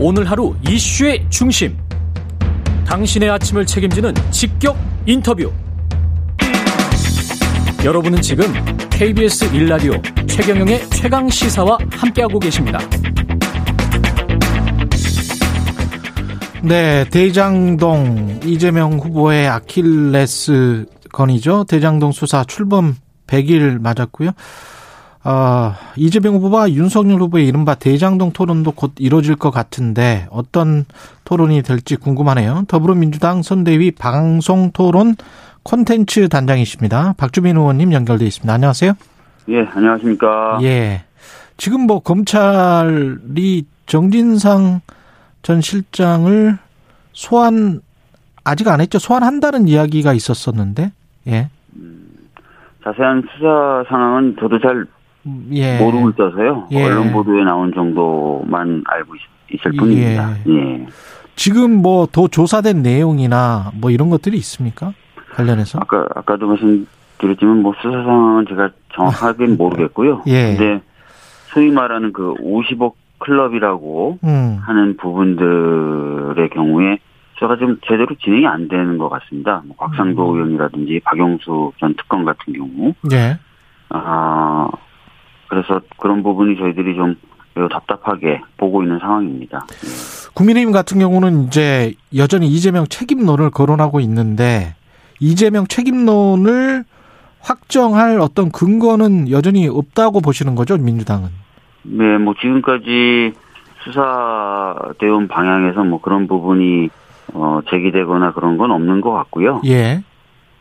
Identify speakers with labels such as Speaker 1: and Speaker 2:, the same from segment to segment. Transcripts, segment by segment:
Speaker 1: 오늘 하루 이슈의 중심. 당신의 아침을 책임지는 직격 인터뷰. 여러분은 지금 KBS 일라디오 최경영의 최강 시사와 함께하고 계십니다.
Speaker 2: 네, 대장동 이재명 후보의 아킬레스 건이죠. 대장동 수사 출범 100일 맞았고요. 어, 이재명 후보와 윤석열 후보의 이른바 대장동 토론도 곧 이루어질 것 같은데 어떤 토론이 될지 궁금하네요. 더불어민주당 선대위 방송 토론 콘텐츠 단장이십니다. 박주민 의원님 연결돼 있습니다. 안녕하세요.
Speaker 3: 예, 안녕하십니까.
Speaker 2: 예. 지금 뭐 검찰이 정진상 전 실장을 소환 아직 안 했죠. 소환한다는 이야기가 있었었는데. 예.
Speaker 3: 자세한 수사 상황은 저도 잘
Speaker 2: 예.
Speaker 3: 모르고 있어서요.
Speaker 2: 예.
Speaker 3: 언론 보도에 나온 정도만 알고 있, 을 뿐입니다. 예.
Speaker 2: 지금 뭐 더 조사된 내용이나 뭐 이런 것들이 있습니까? 관련해서?
Speaker 3: 아까 아까도 말씀드렸지만 뭐 수사 상황은 제가 정확하게 모르겠고요.
Speaker 2: 예.
Speaker 3: 근데 소위 말하는 그 50억 클럽이라고
Speaker 2: 음.
Speaker 3: 하는 부분들의 경우에 수사가 좀 제대로 진행이 안 되는 것 같습니다. 뭐 곽상도
Speaker 2: 음.
Speaker 3: 의원이라든지 박영수 전 특검 같은 경우.
Speaker 2: 예.
Speaker 3: 아, 그래서 그런 부분이 저희들이 좀 매우 답답하게 보고 있는 상황입니다.
Speaker 2: 국민의힘 같은 경우는 이제 여전히 이재명 책임론을 거론하고 있는데 이재명 책임론을 확정할 어떤 근거는 여전히 없다고 보시는 거죠, 민주당은?
Speaker 3: 네, 뭐 지금까지 수사대원 방향에서 뭐 그런 부분이 어 제기되거나 그런 건 없는 것 같고요.
Speaker 2: 예.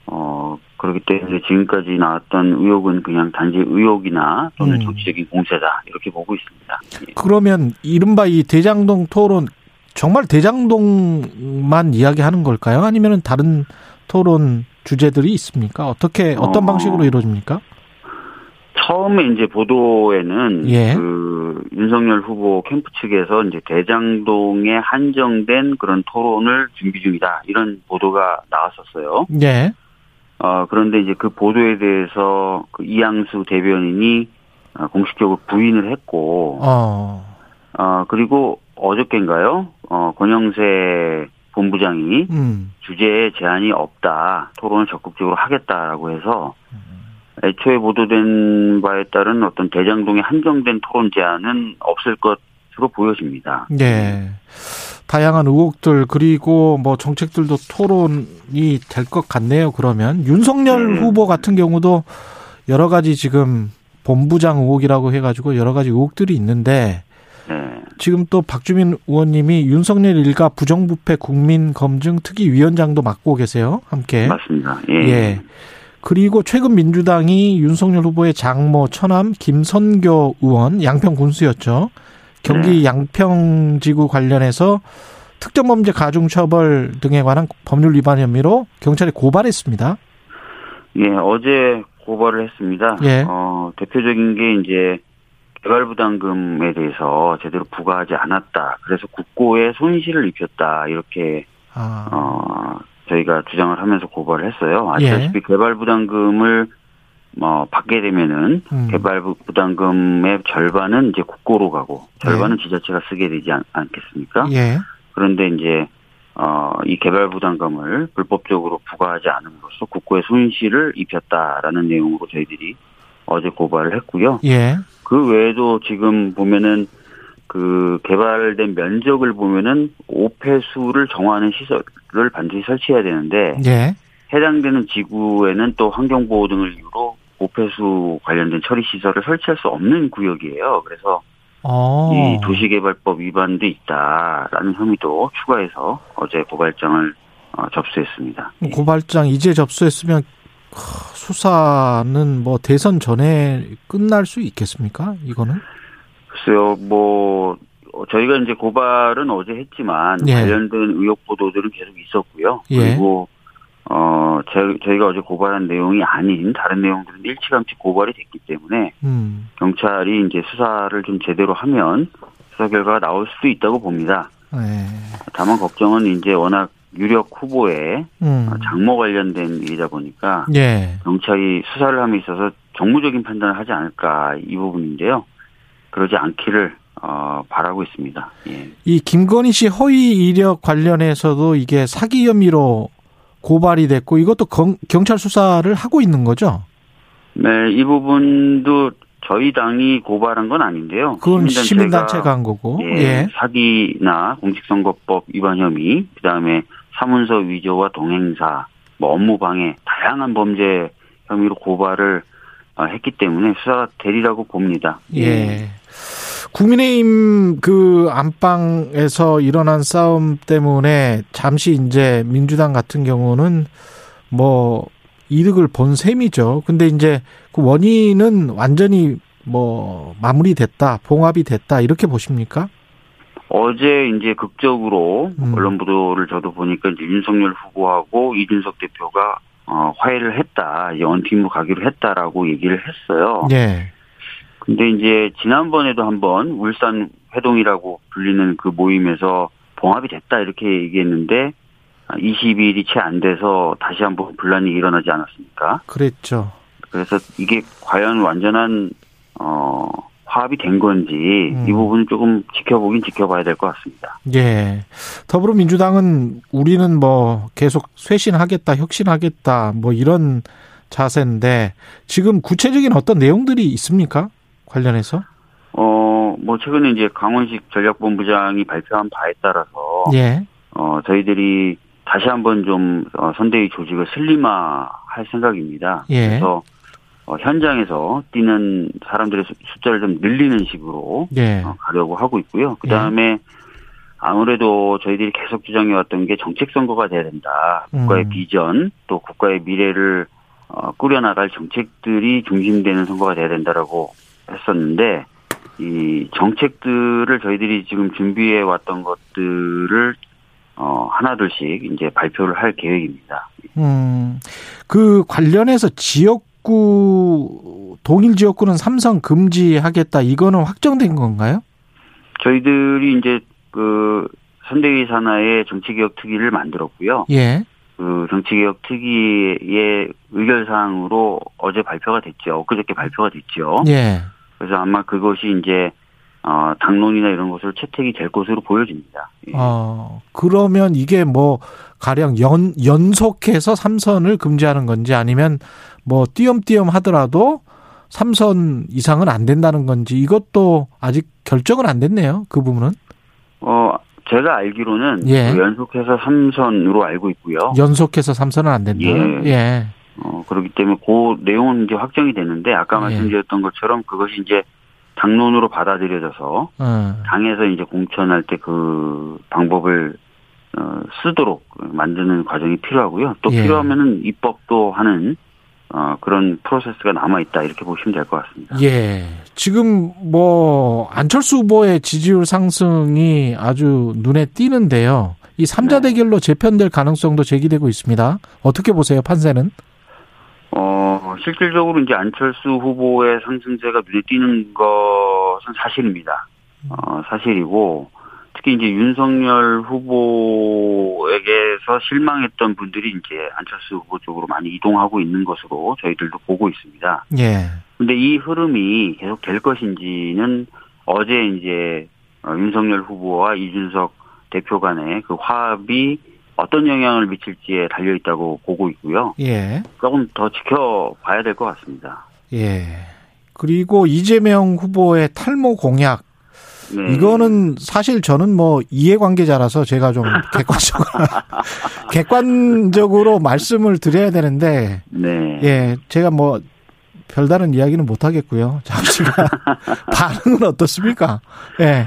Speaker 3: 어 그렇기 때문에 지금까지 나왔던 의혹은 그냥 단지 의혹이나 또는
Speaker 2: 음.
Speaker 3: 정치적인 공세다 이렇게 보고 있습니다. 예.
Speaker 2: 그러면 이른바 이 대장동 토론 정말 대장동만 이야기하는 걸까요? 아니면 다른 토론 주제들이 있습니까? 어떻게 어떤
Speaker 3: 어.
Speaker 2: 방식으로 이루어집니까?
Speaker 3: 처음에 이제 보도에는
Speaker 2: 예.
Speaker 3: 그 윤석열 후보 캠프 측에서 이제 대장동에 한정된 그런 토론을 준비 중이다 이런 보도가 나왔었어요.
Speaker 2: 예.
Speaker 3: 어 그런데 이제 그 보도에 대해서 그 이양수 대변인이 어, 공식적으로 부인을 했고
Speaker 2: 어.
Speaker 3: 어 그리고 어저께인가요? 어 권영세 본부장이
Speaker 2: 음.
Speaker 3: 주제에 제한이 없다 토론을 적극적으로 하겠다라고 해서 애초에 보도된 바에 따른 어떤 대장동에 한정된 토론 제한은 없을 것으로 보여집니다.
Speaker 2: 예. 다양한 의혹들 그리고 뭐 정책들도 토론이 될 것 같네요. 그러면 윤석열
Speaker 3: 네.
Speaker 2: 후보 같은 경우도 여러 가지 지금 본부장 의혹이라고 해가지고 여러 가지 의혹들이 있는데
Speaker 3: 네.
Speaker 2: 지금 또 박주민 의원님이 윤석열 일가 부정부패 국민검증 특위위원장도 맡고 계세요. 함께.
Speaker 3: 맞습니다. 예.
Speaker 2: 예. 그리고 최근 민주당이 윤석열 후보의 장모 처남 김선교 의원 양평 군수였죠. 경기
Speaker 3: 네.
Speaker 2: 양평지구 관련해서 특정범죄 가중처벌 등에 관한 법률 위반 혐의로 경찰에 고발했습니다.
Speaker 3: 예, 어제 고발을 했습니다.
Speaker 2: 예.
Speaker 3: 어, 대표적인 게 이제 개발부담금에 대해서 제대로 부과하지 않았다. 그래서 국고에 손실을 입혔다. 이렇게
Speaker 2: 아,
Speaker 3: 어, 저희가 주장을 하면서 고발을 했어요.
Speaker 2: 예.
Speaker 3: 아시다시피 개발부담금을 뭐 받게 되면은
Speaker 2: 음.
Speaker 3: 개발 부담금의 절반은 이제 국고로 가고 절반은 지자체가 쓰게 되지 않, 않겠습니까?
Speaker 2: 예.
Speaker 3: 그런데 이제 어, 이 개발 부담금을 불법적으로 부과하지 않음으로써 국고에 손실을 입혔다라는 내용으로 저희들이 어제 고발을 했고요.
Speaker 2: 예.
Speaker 3: 그 외에도 지금 보면은 그 개발된 면적을 보면은 오폐수를 정화하는 시설을 반드시 설치해야 되는데
Speaker 2: 예.
Speaker 3: 해당되는 지구에는 또 환경보호 등을 이유로 오폐수 관련된 처리 시설을 설치할 수 없는 구역이에요. 그래서
Speaker 2: 어.
Speaker 3: 이 도시개발법 위반도 있다라는 혐의도 추가해서 어제 고발장을 어, 접수했습니다.
Speaker 2: 고발장 이제 접수했으면 하, 수사는 뭐 대선 전에 끝날 수 있겠습니까? 이거는?
Speaker 3: 글쎄요, 뭐 어, 저희가 이제 고발은 어제 했지만
Speaker 2: 예.
Speaker 3: 관련된 의혹 보도들은 계속 있었고요.
Speaker 2: 예.
Speaker 3: 그리고 어 제, 저희가 어제 고발한 내용이 아닌 다른 내용들은 일찌감치 고발이 됐기 때문에
Speaker 2: 음.
Speaker 3: 경찰이 이제 수사를 좀 제대로 하면 수사 결과가 나올 수도 있다고 봅니다.
Speaker 2: 예.
Speaker 3: 다만 걱정은 이제 워낙 유력 후보의
Speaker 2: 음.
Speaker 3: 장모 관련된 일이다 보니까
Speaker 2: 예.
Speaker 3: 경찰이 수사를 함에 있어서 정무적인 판단을 하지 않을까 이 부분인데요. 그러지 않기를 어, 바라고 있습니다. 예.
Speaker 2: 이 김건희 씨 허위 이력 관련해서도 이게 사기 혐의로 고발이 됐고 이것도 경, 경찰 수사를 하고 있는 거죠?
Speaker 3: 네, 이 부분도 저희 당이 고발한 건 아닌데요.
Speaker 2: 그건 시민단체가 한 거고.
Speaker 3: 예, 예. 사기나 공직선거법 위반 혐의, 그다음에 사문서 위조와 동행사, 뭐 업무 방해, 다양한 범죄 혐의로 고발을 어, 했기 때문에 수사가 되리라고 봅니다.
Speaker 2: 예. 국민의힘 그 안방에서 일어난 싸움 때문에 잠시 이제 민주당 같은 경우는 뭐 이득을 본 셈이죠. 근데 이제 그 원인은 완전히 뭐 마무리됐다, 봉합이 됐다 이렇게 보십니까?
Speaker 3: 어제 이제 극적으로 음. 언론 보도를 저도 보니까 이제 윤석열 후보하고 이준석 대표가 어, 화해를 했다, 원팀으로 가기로 했다라고 얘기를 했어요.
Speaker 2: 네.
Speaker 3: 근데 이제 지난번에도 한번 울산 회동이라고 불리는 그 모임에서 봉합이 됐다 이렇게 얘기했는데 20일이 채 안 돼서 다시 한번 분란이 일어나지 않았습니까?
Speaker 2: 그랬죠.
Speaker 3: 그래서 이게 과연 완전한 어 화합이 된 건지 음. 이 부분은 조금 지켜보긴 지켜봐야 될 것 같습니다.
Speaker 2: 예. 더불어민주당은 우리는 뭐 계속 쇄신하겠다, 혁신하겠다, 뭐 이런 자세인데 지금 구체적인 어떤 내용들이 있습니까? 관련해서?
Speaker 3: 어, 뭐 최근에 이제 강원식 전략본부장이 발표한 바에 따라서
Speaker 2: 예.
Speaker 3: 어, 저희들이 다시 한번 좀 어, 선대위 조직을 슬림화할 생각입니다.
Speaker 2: 예.
Speaker 3: 그래서 어, 현장에서 뛰는 사람들의 숫자를 좀 늘리는 식으로
Speaker 2: 예.
Speaker 3: 어, 가려고 하고 있고요. 그 다음에 예. 아무래도 저희들이 계속 주장해왔던 게 정책 선거가 돼야 된다. 국가의 음. 비전 또 국가의 미래를 어, 꾸려나갈 정책들이 중심되는 선거가 돼야 된다라고 했었는데 이 정책들을 저희들이 지금 준비해 왔던 것들을 어, 하나둘씩 이제 발표를 할 계획입니다.
Speaker 2: 음, 그 관련해서 지역구, 동일 지역구는 삼성 금지하겠다. 이거는 확정된 건가요?
Speaker 3: 저희들이 이제 그 선대위 산하의 정치개혁 특위를 만들었고요.
Speaker 2: 예.
Speaker 3: 그 정치개혁 특위의 의결 사항으로 어제 발표가 됐죠. 엊그저께 발표가 됐죠.
Speaker 2: 예.
Speaker 3: 그래서 아마 그것이 이제 어, 당론이나 이런 것으로 채택이 될 것으로 보여집니다.
Speaker 2: 예. 어, 그러면 이게 뭐, 가령 연, 연속해서 삼선을 금지하는 건지 아니면 뭐, 띄엄띄엄 하더라도 삼선 이상은 안 된다는 건지 이것도 아직 결정은 안 됐네요. 그 부분은.
Speaker 3: 어, 제가 알기로는
Speaker 2: 예.
Speaker 3: 그 연속해서 삼선으로 알고 있고요.
Speaker 2: 연속해서 삼선은 안 된다.
Speaker 3: 예.
Speaker 2: 예.
Speaker 3: 어, 그렇기 때문에 그 내용은 이제 확정이 됐는데 아까 예. 말씀드렸던 것처럼 그것이 이제 당론으로 받아들여져서 음. 당에서 이제 공천할 때 그 방법을 어, 쓰도록 만드는 과정이 필요하고요. 또 예. 필요하면은 입법도 하는 어, 그런 프로세스가 남아 있다 이렇게 보시면 될 것 같습니다.
Speaker 2: 예. 지금 뭐 안철수 후보의 지지율 상승이 아주 눈에 띄는데요. 이 3자 네. 대결로 재편될 가능성도 제기되고 있습니다. 어떻게 보세요, 판세는?
Speaker 3: 어, 실질적으로 이제 안철수 후보의 상승세가 눈에 띄는 것은 사실입니다. 어, 사실이고, 특히 이제 윤석열 후보에게서 실망했던 분들이 이제 안철수 후보 쪽으로 많이 이동하고 있는 것으로 저희들도 보고 있습니다.
Speaker 2: 예.
Speaker 3: 근데 이 흐름이 계속 될 것인지는 어제 이제 어, 윤석열 후보와 이준석 대표 간의 그 화합이 어떤 영향을 미칠지에 달려 있다고 보고 있고요.
Speaker 2: 예.
Speaker 3: 조금 더 지켜봐야 될 것 같습니다.
Speaker 2: 예. 그리고 이재명 후보의 탈모 공약. 네. 이거는 사실 저는 뭐 이해관계자라서 제가 좀 객관적으로 객관적으로 말씀을 드려야 되는데
Speaker 3: 네.
Speaker 2: 예, 제가 뭐 별다른 이야기는 못 하겠고요. 잠시가 반응은 어떻습니까? 예.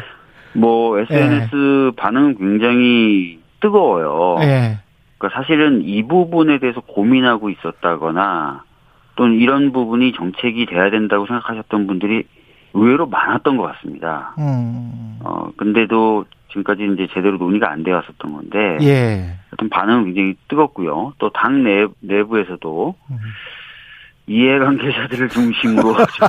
Speaker 3: 뭐 SNS 예. 반응은 굉장히 뜨거워요.
Speaker 2: 예.
Speaker 3: 그러니까 사실은 이 부분에 대해서 고민하고 있었다거나 또는 이런 부분이 정책이 돼야 된다고 생각하셨던 분들이 의외로 많았던 것 같습니다.
Speaker 2: 음.
Speaker 3: 어 근데도 지금까지 이제 제대로 논의가 안 되었었던 건데,
Speaker 2: 예.
Speaker 3: 하여튼 반응은 굉장히 뜨겁고요. 또 당 내부에서도 음. 이해관계자들을 중심으로 좀.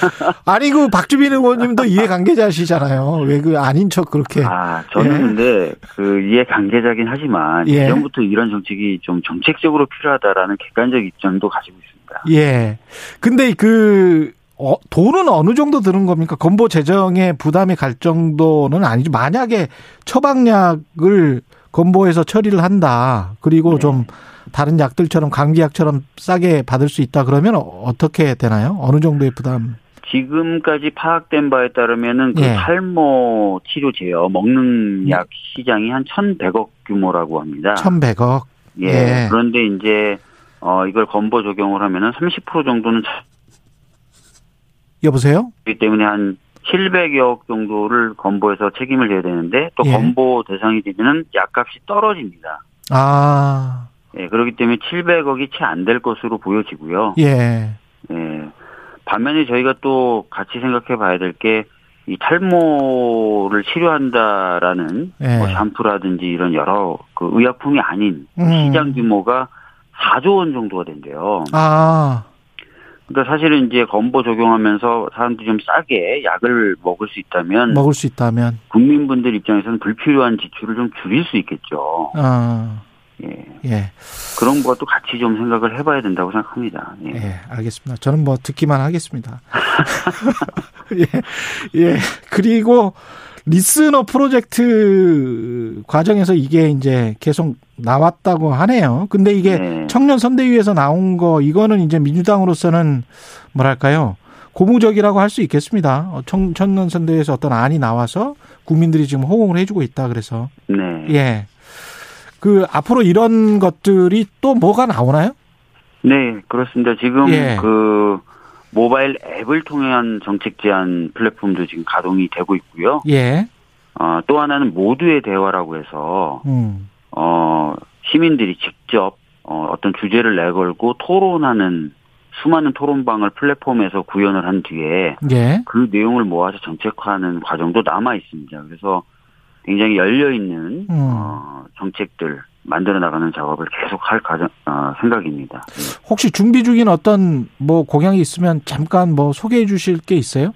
Speaker 2: 아니 그 박주민 의원님도 이해관계자시잖아요. 왜 그 아닌 척 그렇게?
Speaker 3: 아 저는 예. 근데 그 이해관계자긴 하지만 예. 전부터 이런 정책이 좀 정책적으로 필요하다라는 객관적 입장도 가지고 있습니다.
Speaker 2: 예. 근데 그 어, 돈은 어느 정도 드는 겁니까? 건보 재정에 부담이 갈 정도는 아니죠. 만약에 처방약을 건보에서 처리를 한다. 그리고 네. 좀 다른 약들처럼 감기약처럼 싸게 받을 수 있다. 그러면 어떻게 되나요? 어느 정도의 부담?
Speaker 3: 지금까지 파악된 바에 따르면은 그 예. 탈모 치료 제어 먹는 음. 약 시장이 한 1,100억 규모라고 합니다.
Speaker 2: 1,100억.
Speaker 3: 예. 예. 그런데 이제 어 이걸 건보 적용을 하면은 30% 정도는
Speaker 2: 여보세요?
Speaker 3: 그렇기 때문에 한 700억 정도를 건보에서 책임을 져야 되는데 또 예. 건보 대상이 되면은 약값이 떨어집니다.
Speaker 2: 아.
Speaker 3: 예, 그렇기 때문에 700억이 채 안 될 것으로 보여지고요.
Speaker 2: 예.
Speaker 3: 예. 반면에 저희가 또 같이 생각해 봐야 될 게 이 탈모를 치료한다라는 예. 뭐 샴푸라든지 이런 여러 그 의약품이 아닌 음. 시장 규모가 4조 원 정도가 된대요.
Speaker 2: 아.
Speaker 3: 그러니까 사실은 이제 건보 적용하면서 사람들이 좀 싸게 약을 먹을 수 있다면
Speaker 2: 먹을 수 있다면
Speaker 3: 국민분들 입장에서는 불필요한 지출을 좀 줄일 수 있겠죠.
Speaker 2: 아.
Speaker 3: 예. 예. 그런 것도 같이 좀 생각을 해봐야 된다고 생각합니다.
Speaker 2: 예. 예 알겠습니다. 저는 뭐 듣기만 하겠습니다. 예. 예. 그리고 리스너 프로젝트 과정에서 이게 이제 계속 나왔다고 하네요. 근데 이게 네. 청년 선대위에서 나온 거 이거는 이제 민주당으로서는 뭐랄까요? 고무적이라고 할 수 있겠습니다. 어, 청, 청년 선대위에서 어떤 안이 나와서 국민들이 지금 호응을 해주고 있다 그래서
Speaker 3: 네.
Speaker 2: 예. 그 앞으로 이런 것들이 또 뭐가 나오나요?
Speaker 3: 네, 그렇습니다. 지금 예. 그 모바일 앱을 통한 정책 제안 플랫폼도 지금 가동이 되고 있고요.
Speaker 2: 예.
Speaker 3: 어, 또 하나는 모두의 대화라고 해서
Speaker 2: 음.
Speaker 3: 어, 시민들이 직접 어, 어떤 주제를 내걸고 토론하는 수많은 토론방을 플랫폼에서 구현을 한 뒤에
Speaker 2: 예.
Speaker 3: 그 내용을 모아서 정책화하는 과정도 남아 있습니다. 그래서 굉장히 열려 있는 음. 어, 정책들 만들어 나가는 작업을 계속 할 가정 어, 생각입니다.
Speaker 2: 혹시 준비 중인 어떤 뭐 공약이 있으면 잠깐 뭐 소개해 주실 게 있어요?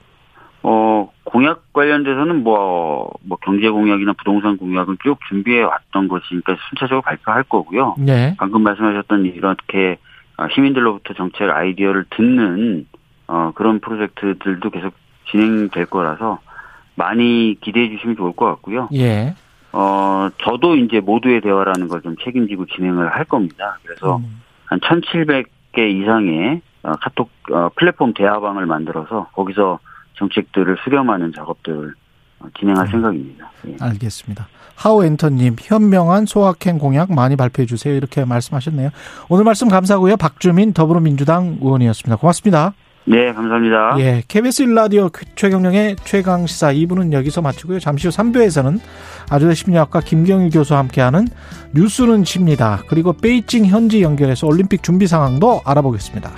Speaker 3: 어 공약 관련돼서는 뭐, 뭐 경제 공약이나 부동산 공약은 쭉 준비해 왔던 것이니까 순차적으로 발표할 거고요.
Speaker 2: 네.
Speaker 3: 방금 말씀하셨던 이렇게 어, 시민들로부터 정책 아이디어를 듣는 어, 그런 프로젝트들도 계속 진행될 거라서 많이 기대해 주시면 좋을 것 같고요.
Speaker 2: 예.
Speaker 3: 어, 저도 이제 모두의 대화라는 걸 좀 책임지고 진행을 할 겁니다. 그래서 음. 한 1,700개 이상의 어, 카톡 어, 플랫폼 대화방을 만들어서 거기서 정책들을 수렴하는 작업들을 어, 진행할 음. 생각입니다.
Speaker 2: 예. 알겠습니다. 하우 엔터님 현명한 소확행 공약 많이 발표해 주세요. 이렇게 말씀하셨네요. 오늘 말씀 감사하고요. 박주민 더불어민주당 의원이었습니다. 고맙습니다.
Speaker 3: 네, 감사합니다.
Speaker 2: 예, KBS 1라디오 최경령의 최강시사 2부는 여기서 마치고요. 잠시 후 3부에서는 아주대 심리학과 김경일 교수와 함께하는 뉴스는 칩니다. 그리고 베이징 현지 연결해서 올림픽 준비 상황도 알아보겠습니다.